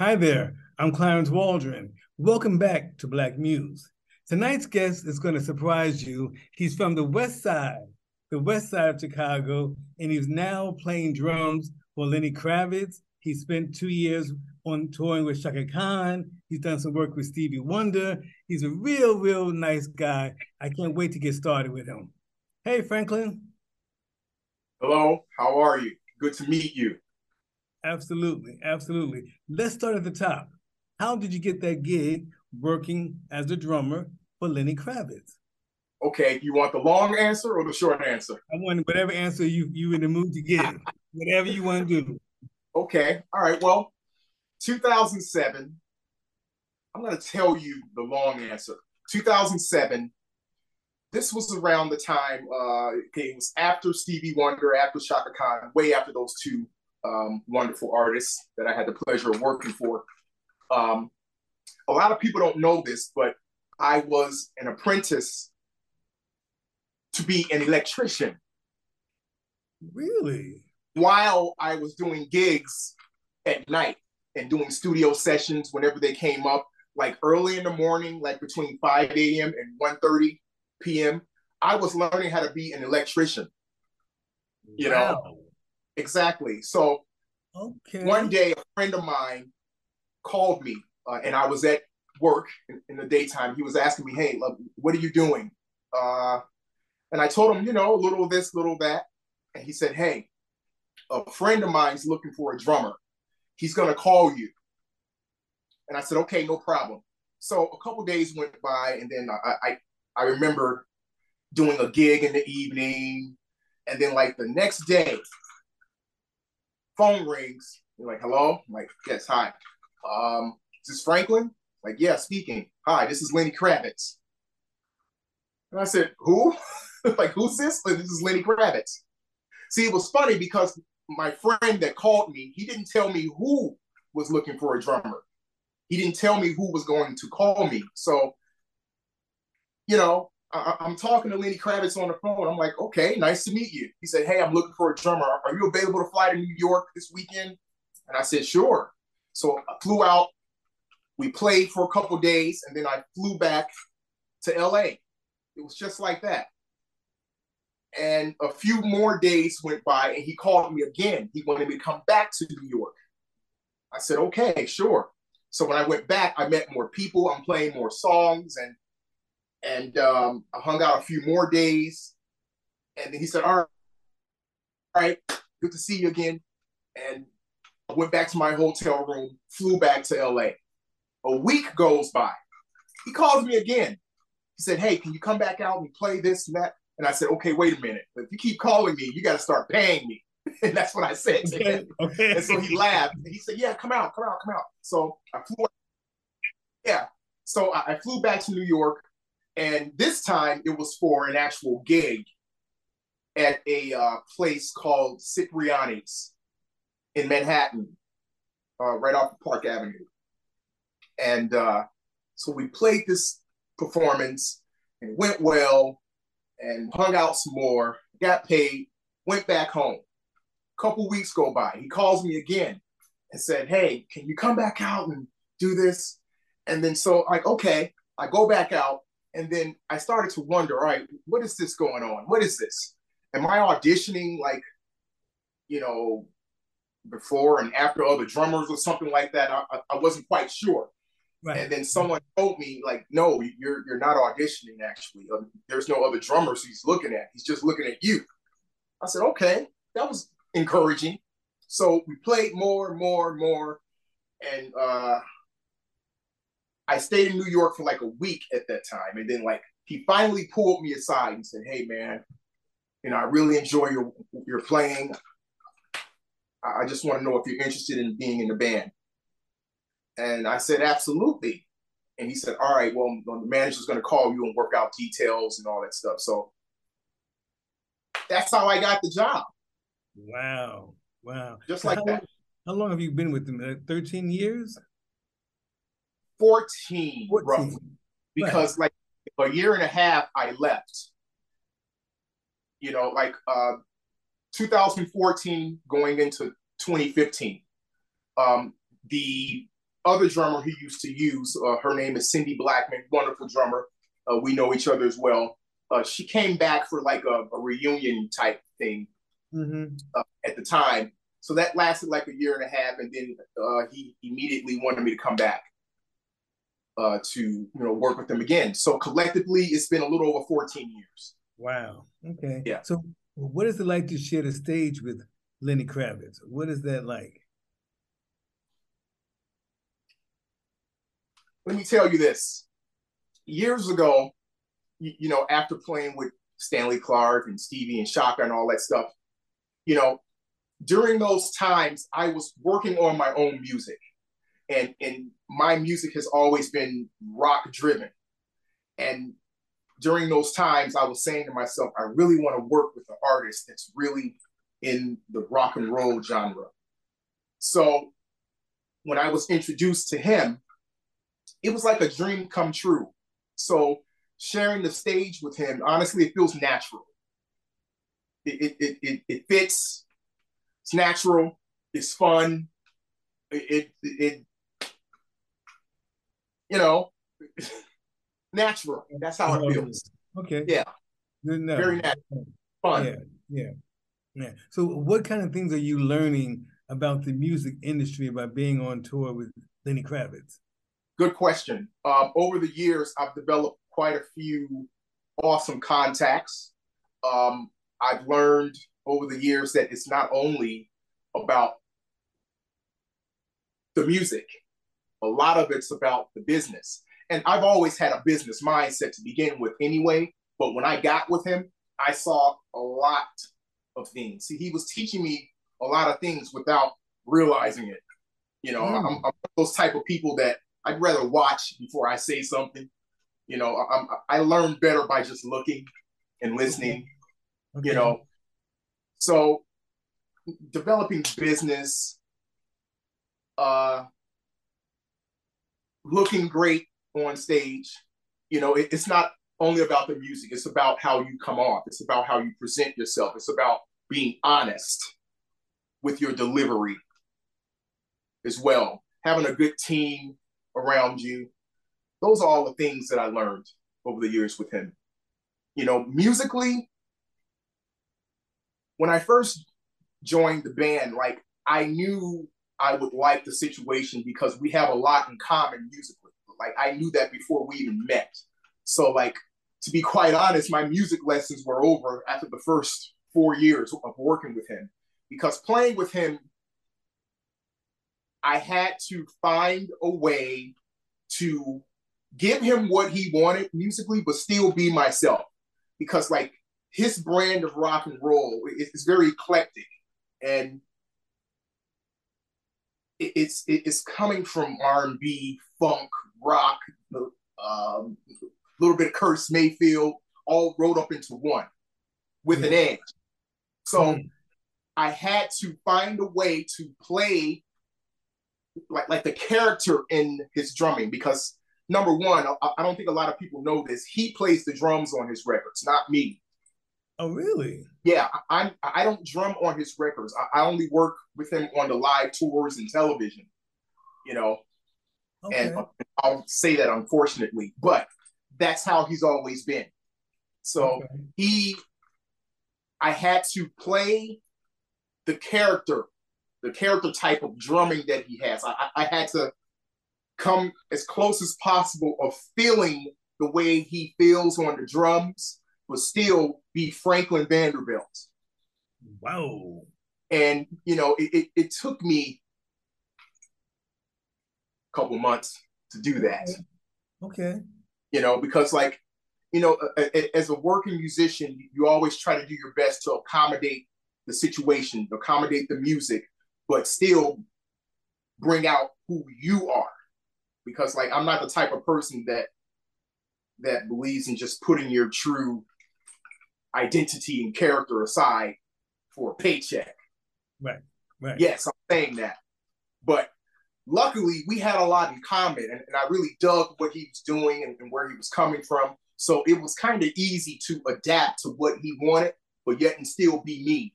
Hi there, I'm Clarence Waldron. Welcome back to Black Muse. Tonight's guest is going to surprise you. He's from the West Side, the West Side of Chicago, and he's now playing drums for Lenny Kravitz. He spent two years on touring with Chaka Khan. He's done some work with Stevie Wonder. He's a real, real nice guy. I can't wait to get started with him. Hey, Franklin. Hello, how are you? Good to meet you. Absolutely, absolutely. Let's start at the top. How did you get that gig working as a drummer for Lenny Kravitz? Okay, you want the long answer or the short answer? I want whatever answer you you in the mood to give. whatever you want to do. Okay, all right. Well, 2007. I'm going to tell you the long answer. 2007. This was around the time. Uh, okay, it was after Stevie Wonder, after Chaka Khan, way after those two um, wonderful artists that I had the pleasure of working for. Um, a lot of people don't know this, but I was an apprentice to be an electrician. Really? While I was doing gigs at night and doing studio sessions whenever they came up, like early in the morning, like between 5 a.m. and 1.30 p.m., I was learning how to be an electrician. You wow. know, Exactly. So okay. one day, a friend of mine called me, uh, and I was at work in, in, the daytime. He was asking me, "Hey, love, what are you doing?" Uh, and I told him, you know, a little this, little that. And he said, "Hey, a friend of mine's looking for a drummer. He's gonna call you." And I said, "Okay, no problem." So a couple days went by, and then I, I I remember doing a gig in the evening, and then like the next day, phone rings. You're like, hello? I'm like, yes, hi. Um, this is this Franklin? Like, yeah, speaking. Hi, this is Lenny Kravitz. And I said, who? like, who's this? Like, this is Lenny Kravitz. See, it was funny because my friend that called me, he didn't tell me who was looking for a drummer. He didn't tell me who was going to call me. So, you know, I, am talking to Lenny Kravitz on the phone. I'm like, okay, nice to meet you. He said, hey, I'm looking for a drummer. Are you available to fly to New York this weekend? And I said, sure. So I flew out. We played for a couple days, and then I flew back to LA. It was just like that. And a few more days went by, and he called me again. He wanted me to come back to New York. I said, okay, sure. So when I went back, I met more people. I'm playing more songs, and and um, I hung out a few more days. And then he said, All right, all right, good to see you again. And I went back to my hotel room, flew back to LA. A week goes by. He calls me again. He said, Hey, can you come back out and play this and that? And I said, Okay, wait a minute. If you keep calling me, you got to start paying me. and that's what I said to him. Okay. And so he laughed. And He said, Yeah, come out, come out, come out. So I flew. Yeah. So I, I flew back to New York. And this time it was for an actual gig at a uh, place called Cipriani's in Manhattan, uh, right off of Park Avenue. And uh, so we played this performance and it went well and hung out some more, got paid, went back home. A couple weeks go by. He calls me again and said, Hey, can you come back out and do this? And then so like, okay, I go back out and then I started to wonder, all right, what is this going on? What is this? Am I auditioning like, you know, before and after other drummers or something like that? I, I wasn't quite sure. Right. And then someone told me, like, no, you're you're not auditioning. Actually, um, there's no other drummers he's looking at. He's just looking at you. I said, okay, that was encouraging. So we played more and more and more, and uh, I stayed in New York for like a week at that time, and then like he finally pulled me aside and said, "Hey, man, you know, I really enjoy your your playing. I just want to know if you're interested in being in the band." And I said, absolutely. And he said, all right, well, the manager's going to call you and work out details and all that stuff. So that's how I got the job. Wow. Wow. Just like how, that. How long have you been with them? 13 years? 14, 14. roughly. Because right. like a year and a half, I left. You know, like uh, 2014 going into 2015. Um, the other drummer he used to use. Uh, her name is Cindy Blackman, wonderful drummer. Uh, we know each other as well. Uh, she came back for like a, a reunion type thing mm-hmm. Uh, at the time. So that lasted like a year and a half, and then uh, he immediately wanted me to come back uh, to you know work with them again. So collectively, it's been a little over 14 years. Wow. Okay. Yeah. So what is it like to share the stage with Lenny Kravitz? What is that like? let me tell you this. Years ago, you, you, know, after playing with Stanley Clarke and Stevie and Chaka and all that stuff, you know, during those times, I was working on my own music. And, and my music has always been rock driven. And during those times, I was saying to myself, I really want to work with an artist that's really in the rock and roll genre. So when I was introduced to him, it was like a dream come true. So sharing the stage with him, honestly, it feels natural. It it it, it fits. It's natural. It's fun. It it, it you know natural. That's how it feels. Okay. Yeah. Very natural. Fun. Yeah. Yeah. Yeah. So, what kind of things are you learning about the music industry by being on tour with Lenny Kravitz? Good question. Um, over the years, I've developed quite a few awesome contacts. Um, I've learned over the years that it's not only about the music, a lot of it's about the business. And I've always had a business mindset to begin with anyway. But when I got with him, I saw a lot of things. See, he was teaching me a lot of things without realizing it. You know, mm. I'm, I'm those type of people that I'd rather watch before I say something. You know, I'm, I learn better by just looking and listening. Okay. You know, so developing business, uh, looking great on stage. You know, it, it's not only about the music; it's about how you come off. It's about how you present yourself. It's about being honest with your delivery as well. Having a good team, around you. Those are all the things that I learned over the years with him. You know, musically, when I first joined the band, like I knew I would like the situation because we have a lot in common musically. Like I knew that before we even met. So like to be quite honest, my music lessons were over after the first four years of working with him because playing with him I had to find a way to give him what he wanted musically, but still be myself. Because like his brand of rock and roll is very eclectic, and it's it's coming from R and B, funk, rock, a um, little bit of Curtis Mayfield, all rolled up into one with yeah. an edge. So mm. I had to find a way to play like like the character in his drumming because number one, I, I, don't think a lot of people know this. He plays the drums on his records, not me. Oh, really? Yeah, I I, don't drum on his records. I, I, only work with him on the live tours and television. You know, okay. and I'll say that unfortunately, but that's how he's always been. So okay. he, I had to play the character, the character type of drumming that he has. I, I had to come as close as possible of feeling the way he feels on the drums, but still be Franklin Vanderbilt. Wow. And you know, it, it, it took me a couple months to do that. Okay. You know, because like, you know, as a working musician, you always try to do your best to accommodate the situation, accommodate the music, but still bring out who you are. Because like I'm not the type of person that that believes in just putting your true identity and character aside for a paycheck. Right. Right. Yes, I'm saying that. But luckily we had a lot in common and, and I really dug what he was doing and, and where he was coming from. So it was kind of easy to adapt to what he wanted, but yet and still be me.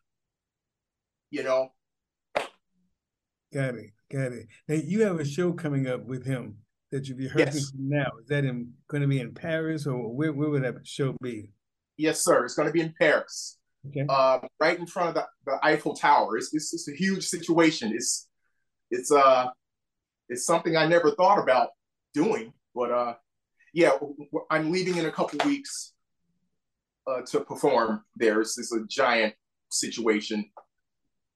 You know? Got it. Got it. Now you have a show coming up with him that you're rehearsing yes. now. Is that in, going to be in Paris or where, where would that show be? Yes, sir. It's going to be in Paris. Okay. Uh, right in front of the, the Eiffel Tower. It's, it's, it's a huge situation. It's it's uh it's something I never thought about doing, but uh yeah, I'm leaving in a couple weeks uh, to perform there. It's, it's a giant situation.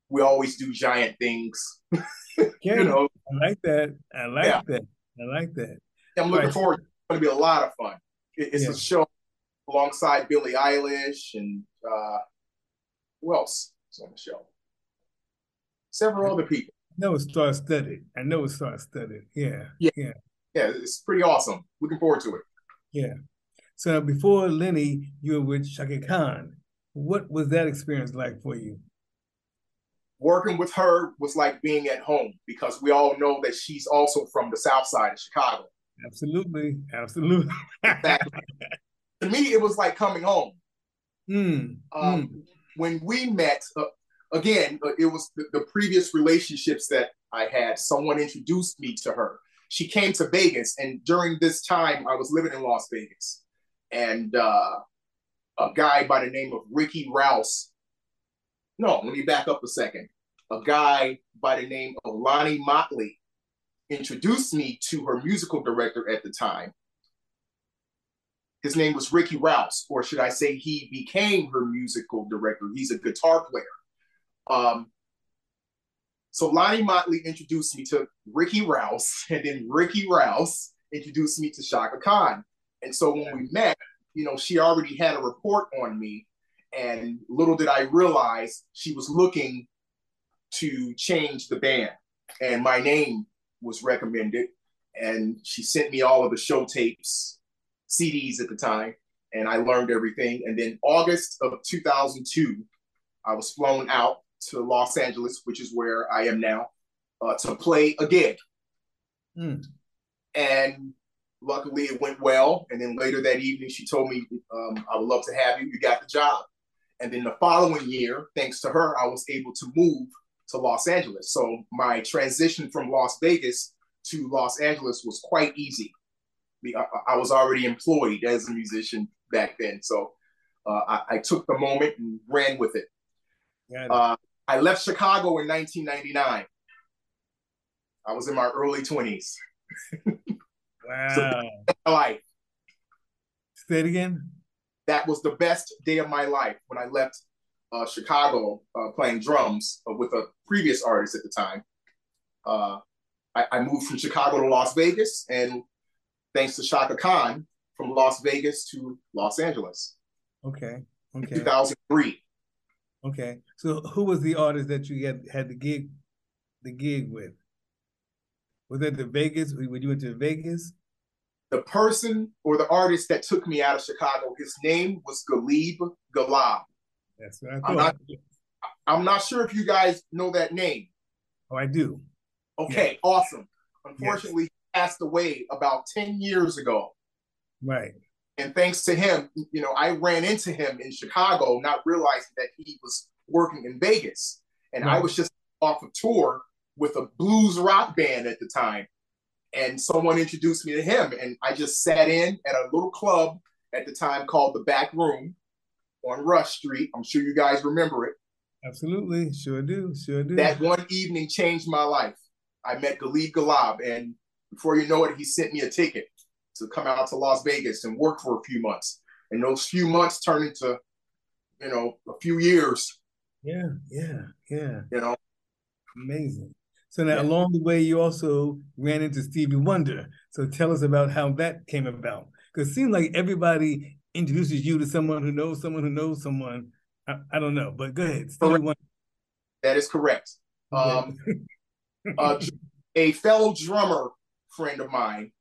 We always do giant things. you know, I like that. I like yeah. that. I like that. I'm looking right. forward. It's going to be a lot of fun. It's yeah. a show alongside Billie Eilish and uh, who else is on the show? Several other people. I know it's star studded. I know it's star studded. Yeah. Yeah. Yeah. Yeah. It's pretty awesome. Looking forward to it. Yeah. So before Lenny, you were with Chaka Khan. What was that experience like for you? Working with her was like being at home because we all know that she's also from the South Side of Chicago. Absolutely, absolutely. to me, it was like coming home. Mm, um, mm. When we met, uh, again, uh, it was the, the, previous relationships that I had. Someone introduced me to her. She came to Vegas, and during this time, I was living in Las Vegas, and uh, a guy by the name of Ricky Rouse. No, let me back up a second. A guy by the name of Lonnie Motley introduced me to her musical director at the time, his name was Ricky Rouse, or should I say, he became her musical director. He's a guitar player. Um, so Lonnie Motley introduced me to Ricky Rouse, and then Ricky Rouse introduced me to Chaka Khan. And so when we met, you know, she already had a report on me, and little did I realize she was looking to change the band, and my name was recommended, and she sent me all of the show tapes CDs at the time, and I learned everything. And then August of 2002, I was flown out to Los Angeles, which is where I am now, uh, to play a gig. Mm. And luckily, it went well. And then later that evening, she told me, um, "I would love to have you. You got the job." And then the following year, thanks to her, I was able to move to Los Angeles. So my transition from Las Vegas to Los Angeles was quite easy. I, was already employed as a musician back then. So uh, I, I, took the moment and ran with it. Uh, I left Chicago in 1999. I was in my early 20s. Wow. so, life. Say it again. That was the best day of my life when I left uh, Chicago uh, playing drums uh, with a previous artist at the time. Uh, I, I, moved from Chicago to Las Vegas, and thanks to Chaka Khan from Las Vegas to Los Angeles. Okay. Okay. 2003. Okay. So who was the artist that you had had the gig the gig with? Was that the Vegas? When you went to Vegas? The person or the artist that took me out of Chicago, his name was Galib Galab. That's what I thought. I'm not, I'm not sure if you guys know that name. Oh, I do. Okay, awesome. Unfortunately, passed away about 10 years ago. Right. And thanks to him, you know, I ran into him in Chicago, not realizing that he was working in Vegas. And right. I was just off a tour with a blues rock band at the time. And someone introduced me to him. And I just sat in at a little club at the time called The Back Room on Rush Street. I'm sure you guys remember it. Absolutely. Sure do. Sure do. That one evening changed my life. I met Galib Galab. And before you know it, he sent me a ticket to come out to Las Vegas and work for a few months. And those few months turned into, you know, a few years. Yeah, yeah, yeah. You know, amazing. So now, yeah. along the way, you also ran into Stevie Wonder. So tell us about how that came about. Because it seems like everybody introduces you to someone who knows someone who knows someone. I, I don't know, but go ahead. Stevie Wonder. That is correct. Um, uh, a fellow drummer friend of mine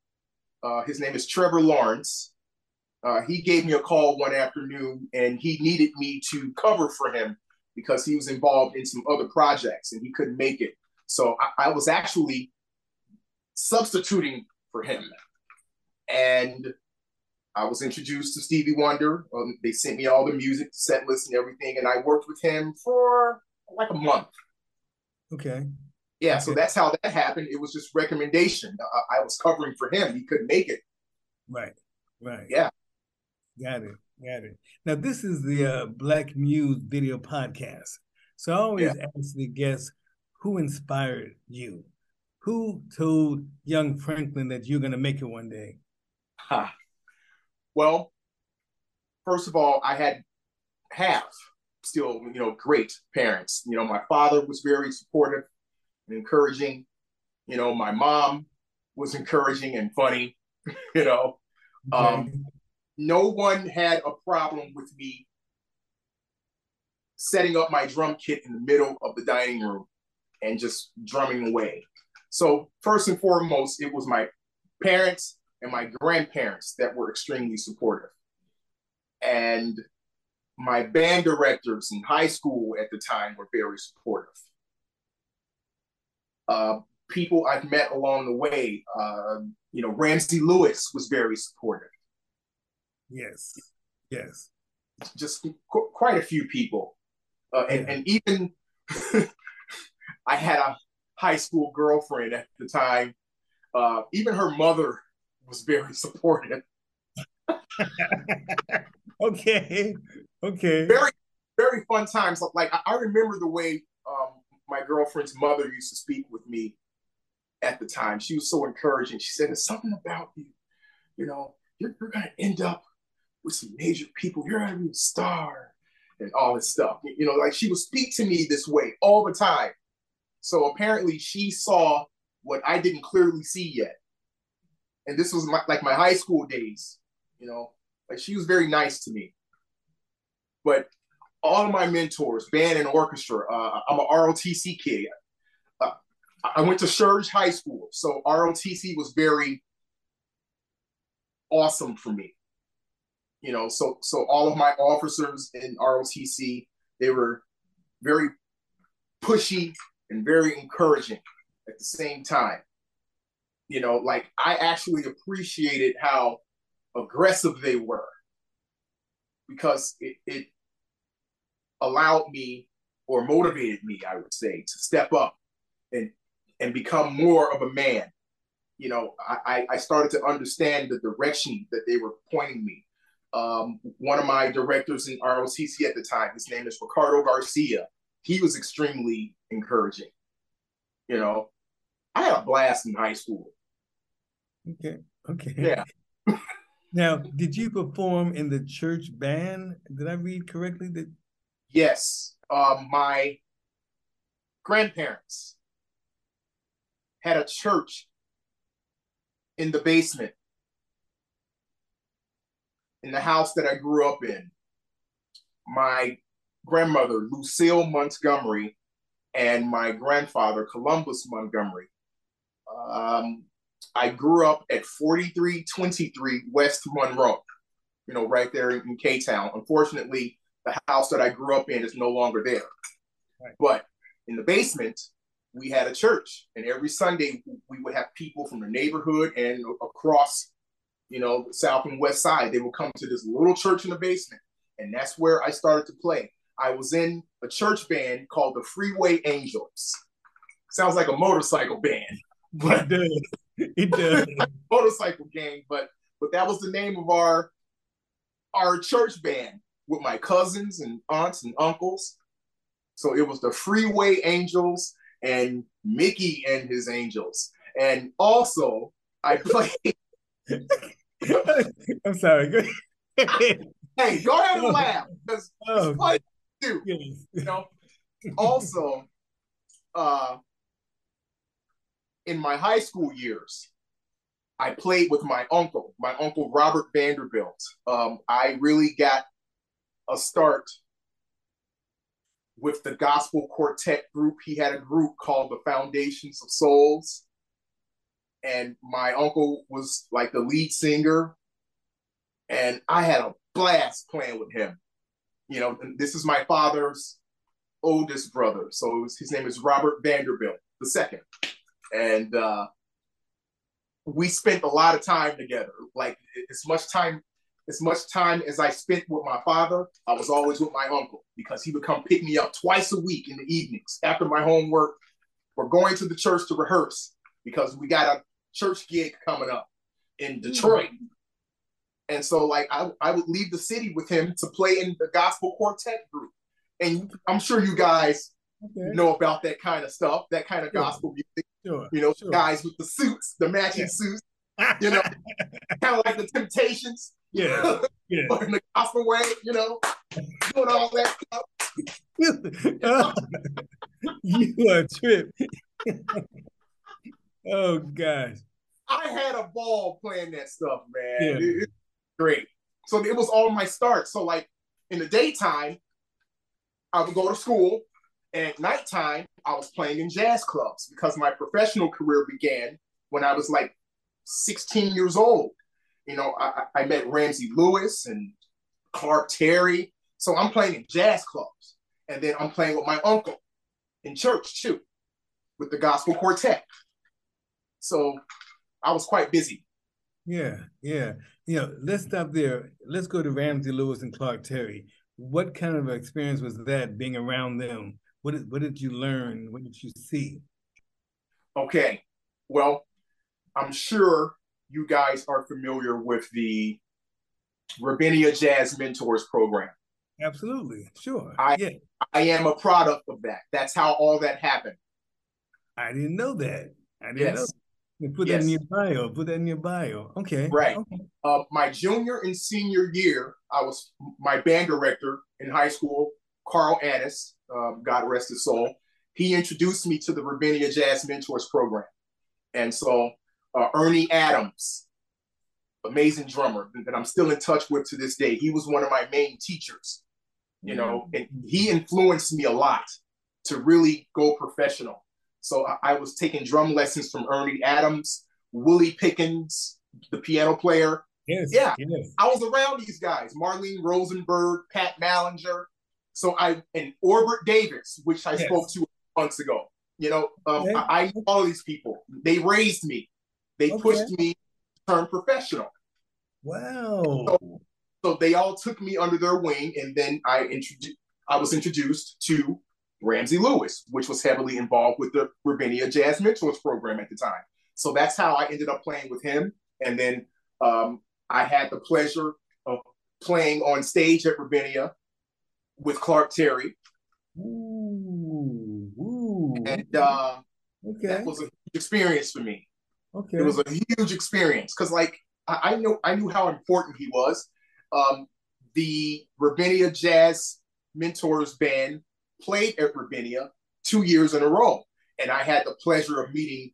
uh, his name is Trevor Lawrence. Uh, he gave me a call one afternoon and he needed me to cover for him because he was involved in some other projects and he couldn't make it. So I, I was actually substituting for him. And I was introduced to Stevie Wonder. Um, they sent me all the music, set list, and everything. And I worked with him for like a month. Okay yeah, so that's how that happened. It was just recommendation. I, I was covering for him. He couldn't make it. Right. Right. Yeah. Got it. Got it. Now this is the uh, Black Muse video podcast. So I always yeah. ask the guests who inspired you. Who told young Franklin that you're going to make it one day? Ha. Well, first of all, I had have still, you know, great parents. You know, my father was very supportive encouraging. You know, my mom was encouraging and funny. you know, um, no one had a problem with me setting up my drum kit in the middle of the dining room and just drumming away. So first and foremost, it was my parents and my grandparents that were extremely supportive. And my band directors in high school at the time were very supportive uh, people I've met along the way. Uh, you know, Ramsey Lewis was very supportive. Yes, yes. Just qu- quite a few people, uh, and and even I had a high school girlfriend at the time. Uh, even her mother was very supportive. okay, okay. Very, very fun times. Like I remember the way my girlfriend's mother used to speak with me at the time. She was so encouraging. She said, There's something about you, you know, you're, you're going to end up with some major people. You're going to be a star and all this stuff. You know, like she would speak to me this way all the time. So apparently she saw what I didn't clearly see yet. And this was my, like my high school days, you know, like she was very nice to me. But all of my mentors, band and orchestra. Uh, I'm a ROTC kid. Uh, I went to Surge High School, so ROTC was very awesome for me. You know, so so all of my officers in ROTC, they were very pushy and very encouraging at the same time. You know, like I actually appreciated how aggressive they were because it, it allowed me or motivated me, I would say, to step up and and become more of a man. You know, I, I started to understand the direction that they were pointing me. Um, one of my directors in ROTC at the time, his name is Ricardo Garcia. He was extremely encouraging. You know, I had a blast in high school. Okay. Okay. Yeah. now, did you perform in the church band? Did I read correctly that Yes, um, my grandparents had a church in the basement in the house that I grew up in. My grandmother, Lucille Montgomery, and my grandfather, Columbus Montgomery. Um, I grew up at 4323 West Monroe, you know, right there in K Town. Unfortunately, the house that I grew up in is no longer there. Right. But in the basement, we had a church, and every Sunday we would have people from the neighborhood and across you know, South and West Side. They would come to this little church in the basement, and that's where I started to play. I was in a church band called the Freeway Angels. Sounds like a motorcycle band, but it does. It does. motorcycle gang, but but that was the name of our our church band with my cousins and aunts and uncles. So it was the Freeway Angels and Mickey and his Angels. And also, I played. I'm sorry. hey, go ahead and laugh because oh, it's funny too. Yes. You know. Also, uh, in my high school years, I played with my uncle, my uncle Robert Vanderbilt. Um, I really got a start with the gospel quartet group. He had a group called the Foundations of Souls. And my uncle was like the lead singer. And I had a blast playing with him. You know, this is my father's oldest brother. So was, his name is Robert Vanderbilt the second. And uh, we spent a lot of time together. Like as much time as much time as I spent with my father, I was always with my uncle because he would come pick me up twice a week in the evenings after my homework. We're going to the church to rehearse because we got a church gig coming up in Detroit. Mm-hmm. And so like I, I would leave the city with him to play in the gospel quartet group. And I'm sure you guys okay. know about that kind of stuff, that kind of gospel music. Sure, you know, sure. guys with the suits, the matching yeah. suits, you know, kind of like the Temptations. Yeah, yeah. in the gospel way, you know, doing all that stuff. you are a trip. oh gosh. I had a ball playing that stuff, man. Yeah. It, it's great. So it was all my start. So like in the daytime, I would go to school, and at nighttime, I was playing in jazz clubs because my professional career began when I was like 16 years old. You know, I, I met Ramsey Lewis and Clark Terry. So I'm playing in jazz clubs. And then I'm playing with my uncle in church too, with the gospel quartet. So I was quite busy. Yeah, yeah. You know, let's stop there. Let's go to Ramsey Lewis and Clark Terry. What kind of experience was that being around them? What did, what did you learn? What did you see? Okay. Well, I'm sure you guys are familiar with the Ravinia Jazz Mentors program. Absolutely. Sure. I, yeah. I am a product of that. That's how all that happened. I didn't know that. I didn't yes. know. Put yes. that in your bio. Put that in your bio. Okay. Right. Okay. Uh, my junior and senior year, I was my band director in high school, Carl Annis, uh, God rest his soul. He introduced me to the Ravinia Jazz Mentors program. And so uh, Ernie Adams, amazing drummer that I'm still in touch with to this day. He was one of my main teachers, you know, mm. and he influenced me a lot to really go professional. So I, I was taking drum lessons from Ernie Adams, Willie Pickens, the piano player. Yes, yeah, yes. I was around these guys, Marlene Rosenberg, Pat Mallinger. So I and Orbert Davis, which I yes. spoke to months ago. You know, um. I, I know all these people. They raised me. They okay. pushed me to turn professional. Wow. So, so, they all took me under their wing, and then I introduced. I was introduced to Ramsey Lewis, which was heavily involved with the Ravinia Jazz Mentors program at the time. So that's how I ended up playing with him. And then um, I had the pleasure of playing on stage at Ravinia with Clark Terry. Ooh, ooh. And uh, okay. that was a experience for me. Okay. It was a huge experience because, like, I, I know I knew how important he was. Um, the Ravinia Jazz Mentors Band played at Ravinia two years in a row, and I had the pleasure of meeting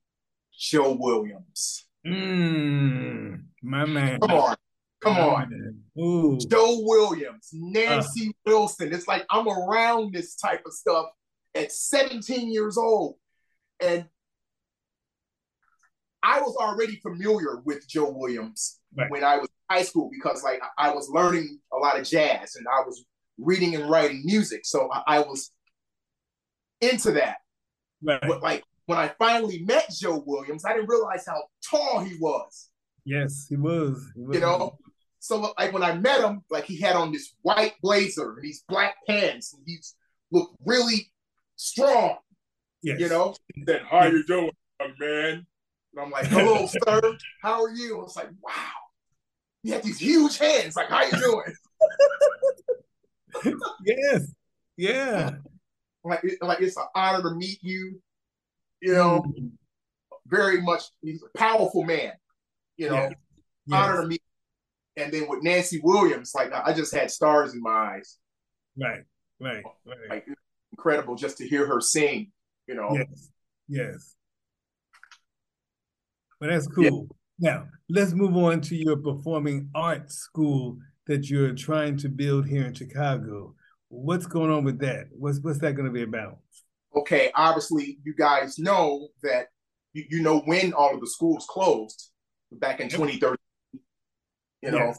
Joe Williams. Mm, my man. Come on. Come on. Ooh. Joe Williams, Nancy uh. Wilson. It's like I'm around this type of stuff at 17 years old. And I was already familiar with Joe Williams right. when I was in high school because like I was learning a lot of jazz and I was reading and writing music. So I, I was into that. Right. But like when I finally met Joe Williams, I didn't realize how tall he was. Yes, he was. He was. You know, so like when I met him, like he had on this white blazer and these black pants, and he looked really strong. Yes. You know, he said, "How you doing, man?" And I'm like, "Hello, sir. How are you?" I was like, "Wow." He had these huge hands. Like, how you doing? yes. Yeah. Like, like it's an honor to meet you. You know, mm. very much. He's a powerful man. You know, yeah. honor yes. to meet. And then with Nancy Williams, like I just had stars in my eyes. Right. Right. Right. Like incredible just to hear her sing. You know. Yes. Yes. But that's cool. Yeah. Now, let's move on to your performing arts school that you're trying to build here in Chicago. What's going on with that? What's what's that going to be about? Okay, obviously, you guys know that you, you know when all of the schools closed back in 2013. You know, yes.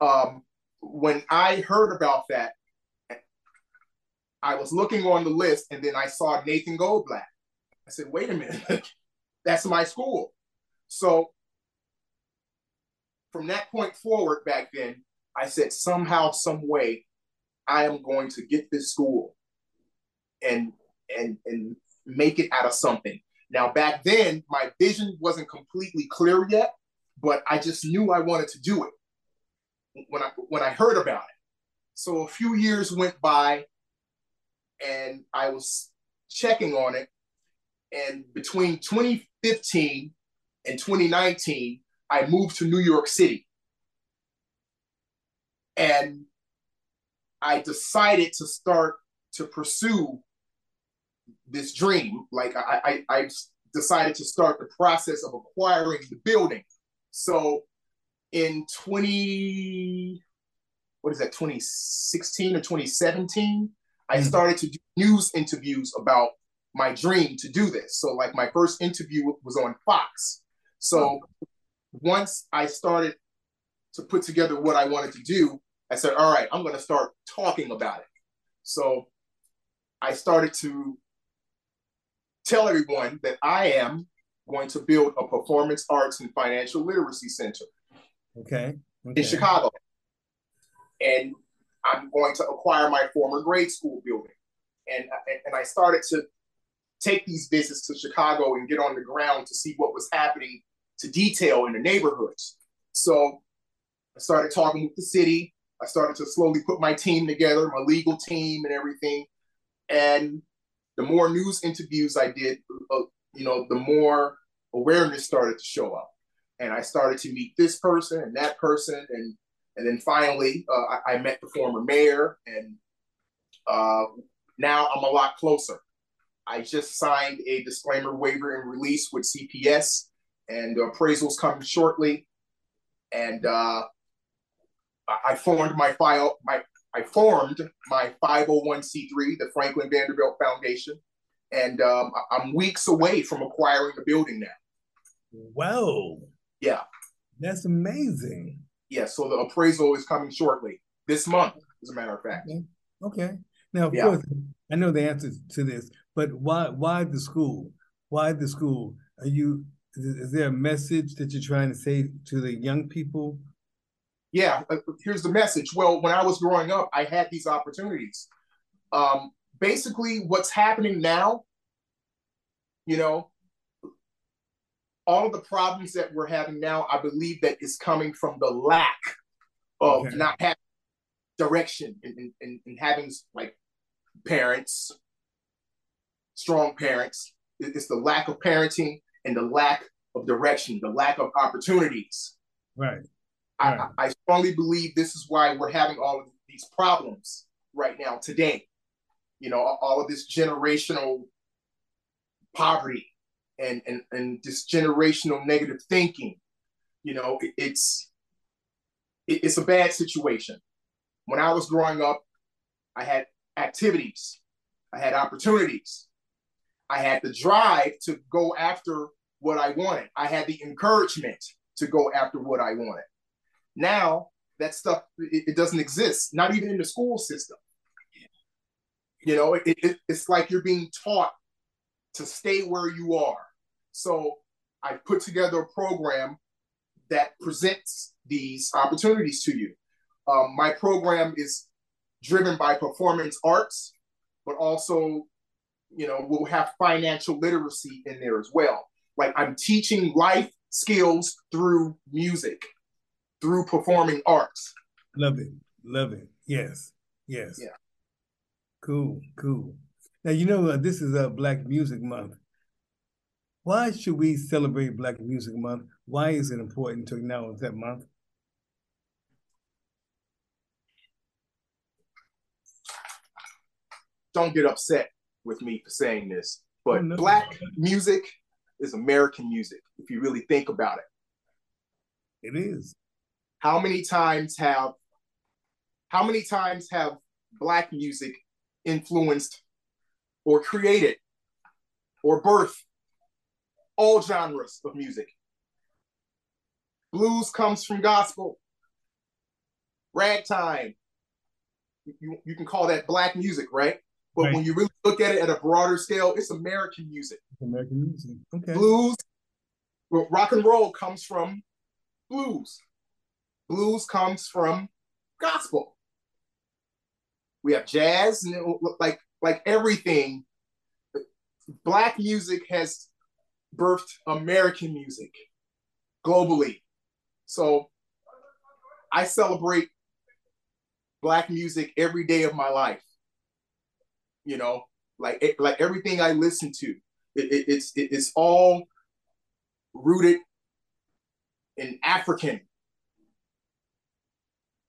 um, when I heard about that, I was looking on the list and then I saw Nathan Goldblatt. I said, wait a minute, that's my school. So from that point forward back then, I said somehow, some way, I am going to get this school and and and make it out of something. Now back then, my vision wasn't completely clear yet, but I just knew I wanted to do it when I when I heard about it. So a few years went by, and I was checking on it. And between 2015 and 2019, I moved to New York City. And I decided to start to pursue this dream. Like I, I, I decided to start the process of acquiring the building. So in 20, what is that, 2016 or 2017, I mm-hmm. started to do news interviews about my dream to do this. So like my first interview was on Fox. So once I started to put together what I wanted to do, I said, all right, I'm going to start talking about it. So I started to tell everyone that I am going to build a performance arts and financial literacy center. Okay. okay. In Chicago. And I'm going to acquire my former grade school building. And, and I started to take these visits to Chicago and get on the ground to see what was happening to detail in the neighborhoods. So I started talking with the city. I started to slowly put my team together, my legal team and everything. And the more news interviews I did, uh, you know, the more awareness started to show up. And I started to meet this person and that person. And, and then finally, uh, I, I, met the former mayor. And uh, now I'm a lot closer. I just signed a disclaimer waiver and release with CPS and the appraisal's coming shortly. And uh, I formed my file, my I formed my 501c3, the Franklin Vanderbilt Foundation, and um, I'm weeks away from acquiring the building now. Whoa! Yeah, that's amazing. Yeah, so the appraisal is coming shortly this month, as a matter of fact. Okay. okay. Now, of yeah. course, I know the answer to this, but why? Why the school? Why the school? Are you is there a message that you're trying to say to the young people? Yeah, uh, here's the message. Well, when I was growing up, I had these opportunities. Um, basically, what's happening now, you know, all of the problems that we're having now, I believe that is coming from the lack of okay. not having direction and, and, and having like parents, strong parents. It's the lack of parenting and the lack of direction, the lack of opportunities. Right. right. I, I strongly believe this is why we're having all of these problems right now today. You know, all of this generational poverty and and and this generational negative thinking. You know, it, it's it, it's a bad situation. When I was growing up, I had activities, I had opportunities, I had the drive to go after what I wanted. I had the encouragement to go after what I wanted. Now that stuff it, it doesn't exist, not even in the school system. You know, it, it, it's like you're being taught to stay where you are. So I put together a program that presents these opportunities to you. Um, my program is driven by performance arts, but also, you know, we'll have financial literacy in there as well. Like I'm teaching life skills through music, through performing arts. Love it. Love it. Yes. Yes. Yeah. Cool. Cool. Now, you know, uh, this is a uh, Black Music Month. Why should we celebrate Black Music Month? Why is it important to acknowledge that month? Don't get upset with me for saying this, but oh, no. Black music is American music, if you really think about it. It is. How many times have how many times have black music influenced or created or birthed all genres of music? Blues comes from gospel. Ragtime. You, you can call that black music, right? But right. when you really look at it at a broader scale, it's American music. American music. Okay. Blues, well, rock and roll comes from blues. Blues comes from gospel. We have jazz and like like everything. Black music has birthed American music globally. So I celebrate black music every day of my life you know, like like everything I listen to, it, it, it's it, it's all rooted in African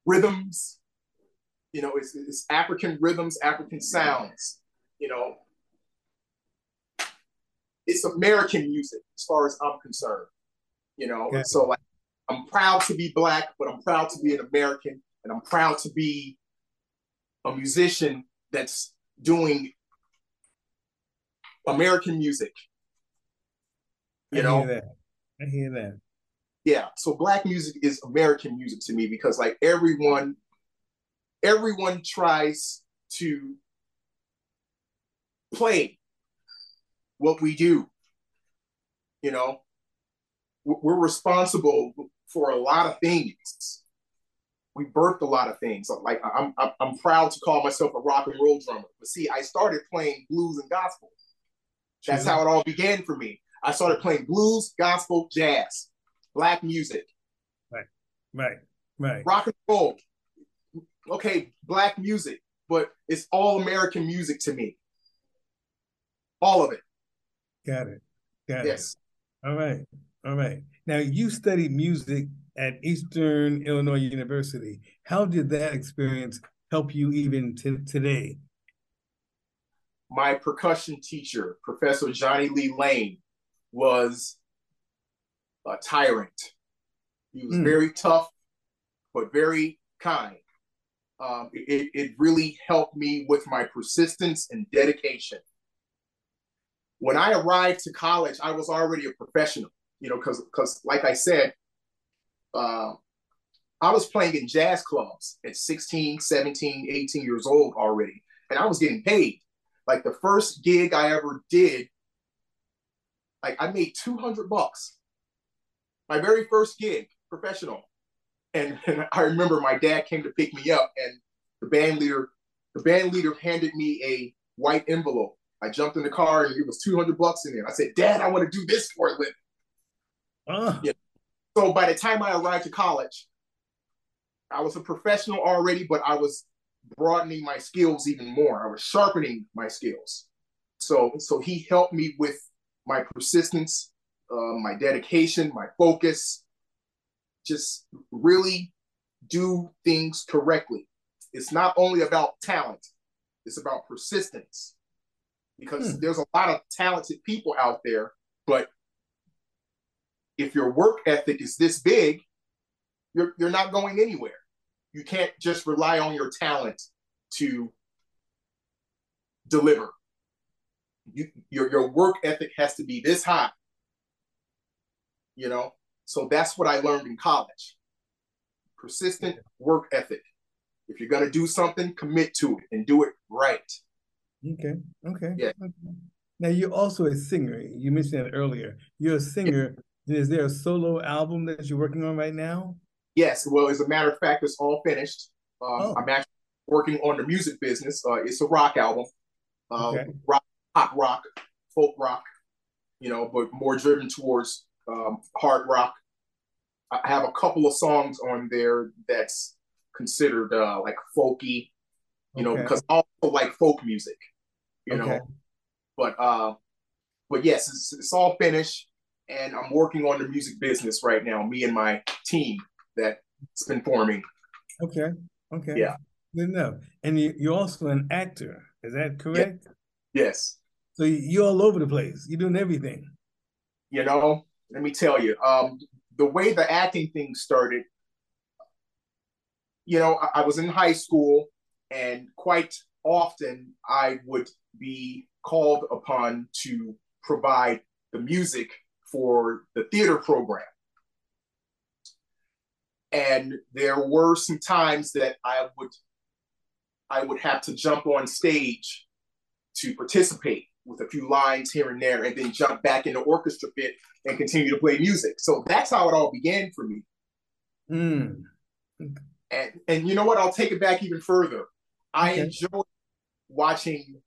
rhythms. You know, it's, it's African rhythms, African sounds. You know, it's American music as far as I'm concerned. You know, yeah. so like I'm proud to be black, but I'm proud to be an American, and I'm proud to be a musician that's doing American music. You I know, that. I hear that. Yeah, so black music is American music to me because like everyone, everyone tries to play what we do. You know, we're responsible for a lot of things we birthed a lot of things. Like I'm, I'm, I'm proud to call myself a rock and roll drummer. But see, I started playing blues and gospel. That's how it all began for me. I started playing blues, gospel, jazz, black music. Right, right, right. Rock and roll. Okay, black music, but it's all American music to me. All of it. Got it. Got yes. it. All right. All right. Now you studied music at Eastern Illinois University. How did that experience help you even to today? My percussion teacher, Professor Johnny Lee Lane, was a tyrant. He was mm. very tough, but very kind. Um, it, it really helped me with my persistence and dedication. When I arrived to college, I was already a professional, you know, because because like I said, uh, I was playing in jazz clubs at 16, 17, 18 years old already, and I was getting paid. Like the first gig I ever did, like I made 200 bucks. My very first gig, professional. And, and I remember my dad came to pick me up, and the band leader, the band leader handed me a white envelope. I jumped in the car and it was 200 bucks in there. I said, Dad, I want to do this for a living. Uh. Yeah. So by the time I arrived to college, I was a professional already, but I was broadening my skills even more. I was sharpening my skills. So, so he helped me with my persistence, uh, my dedication, my focus, just really do things correctly. It's not only about talent, it's about persistence. Because hmm. there's a lot of talented people out there, but if your work ethic is this big, you're you're not going anywhere. You can't just rely on your talent to deliver. You, your your work ethic has to be this high. You know, so that's what I learned in college. Persistent work ethic. If you're gonna do something, commit to it and do it right. Okay. Okay. Yeah. Okay. Now you're also a singer. You mentioned that earlier. You're a singer Is there a solo album that you're working on right now? Yes. Well, as a matter of fact, it's all finished. Um, oh. I'm actually working on the music business. Uh, it's a rock album, uh, okay. rock, pop rock, folk rock, you know, but more driven towards um, hard rock. I have a couple of songs on there that's considered uh, like folky, you okay. know, because I also like folk music, you okay. know. But uh, but yes, it's, it's all finished, and I'm working on the music business right now. Me and my team that's been forming. Okay. Okay. Yeah. Good enough. And you, you're also an actor. Is that correct? Yeah. Yes. So you're all over the place. You're doing everything. You know, let me tell you, um, the way the acting thing started, you know, I, I was in high school and quite often I would be called upon to provide the music for the theater program. And there were some times that I would I would have to jump on stage to participate with a few lines here and there, and then jump back in the orchestra pit and continue to play music. So that's how it all began for me. Mm. And and you know what? I'll take it back even further. I okay. enjoy watching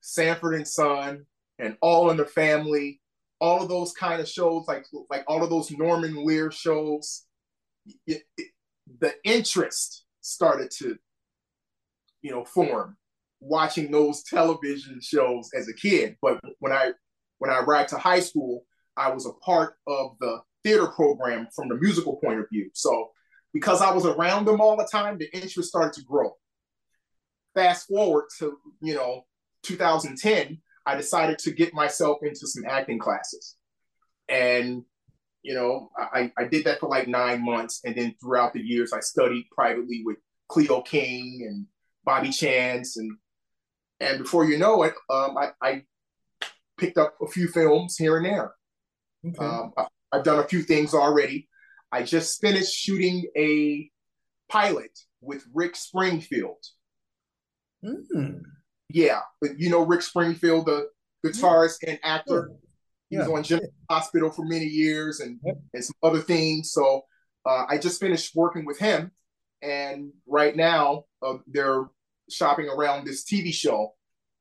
Sanford and Son and All in the Family, all of those kind of shows, like like all of those Norman Lear shows. It, it, the interest started to, you know, form watching those television shows as a kid. But when I when I arrived to high school, I was a part of the theater program from the musical point of view. So because I was around them all the time, the interest started to grow. Fast forward to, you know, 2010, I decided to get myself into some acting classes. And, you know, I, I did that for like nine months. And then throughout the years, I studied privately with Cleo King and Bobby Chance and and before you know it, um, I, I, picked up a few films here and there. Okay. Um, I, I've done a few things already. I just finished shooting a pilot with Rick Springfield. Mm. Yeah, but you know Rick Springfield, the guitarist and actor. He yeah. was on General Hospital for many years and, yep. and some other things. So uh, I just finished working with him, and right now uh, they're shopping around this TV show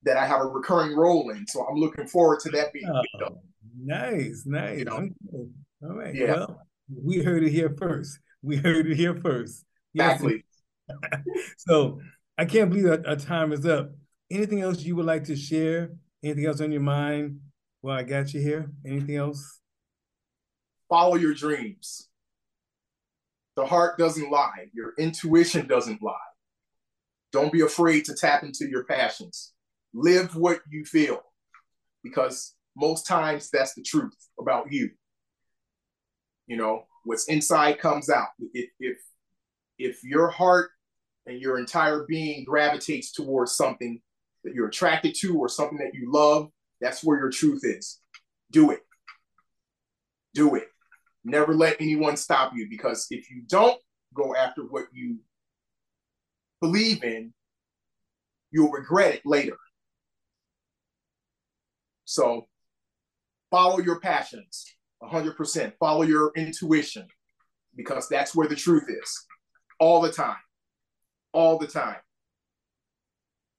that I have a recurring role in. So I'm looking forward to that being oh, Nice, nice. You know? All right. Yeah. Well, we heard it here first. We heard it here first. Exactly. so I can't believe that our time is up. Anything else you would like to share? Anything else on your mind? Well, I got you here. Anything else? Follow your dreams. The heart doesn't lie. Your intuition doesn't lie. Don't be afraid to tap into your passions. Live what you feel because most times that's the truth about you. You know, what's inside comes out. If if if your heart and your entire being gravitates towards something that you're attracted to or something that you love, that's where your truth is. Do it. Do it. Never let anyone stop you because if you don't go after what you believe in, you'll regret it later. So follow your passions 100%. Follow your intuition because that's where the truth is all the time. All the time.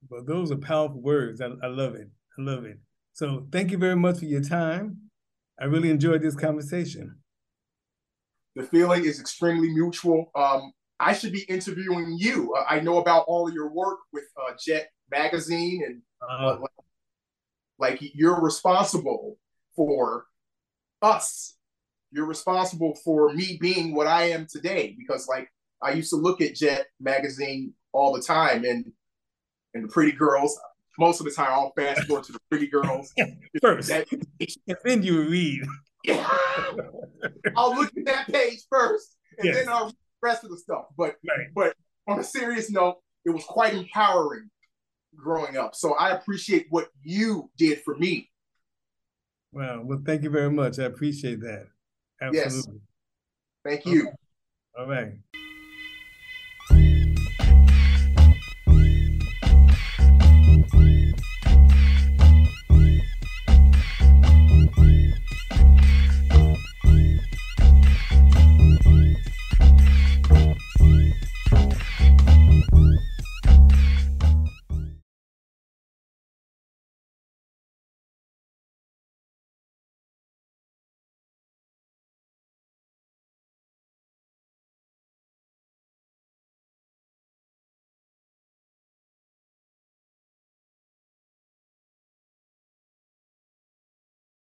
Well, those are powerful words. I, I love it. I love it. So thank you very much for your time. I really enjoyed this conversation. The feeling is extremely mutual. Um, I should be interviewing you. Uh, I know about all of your work with uh, Jet Magazine, and uh, like, like you're responsible for us. You're responsible for me being what I am today because, like, I used to look at Jet Magazine all the time, and and the pretty girls. Most of the time, I'll fast forward to the pretty girls first, that, and then you read. Yeah. I'll look at that page first, and yes. then I'll rest of the stuff. But right. but on a serious note, it was quite empowering growing up. So I appreciate what you did for me. Well, well, thank you very much. I appreciate that. Absolutely. Yes. Thank you. All right.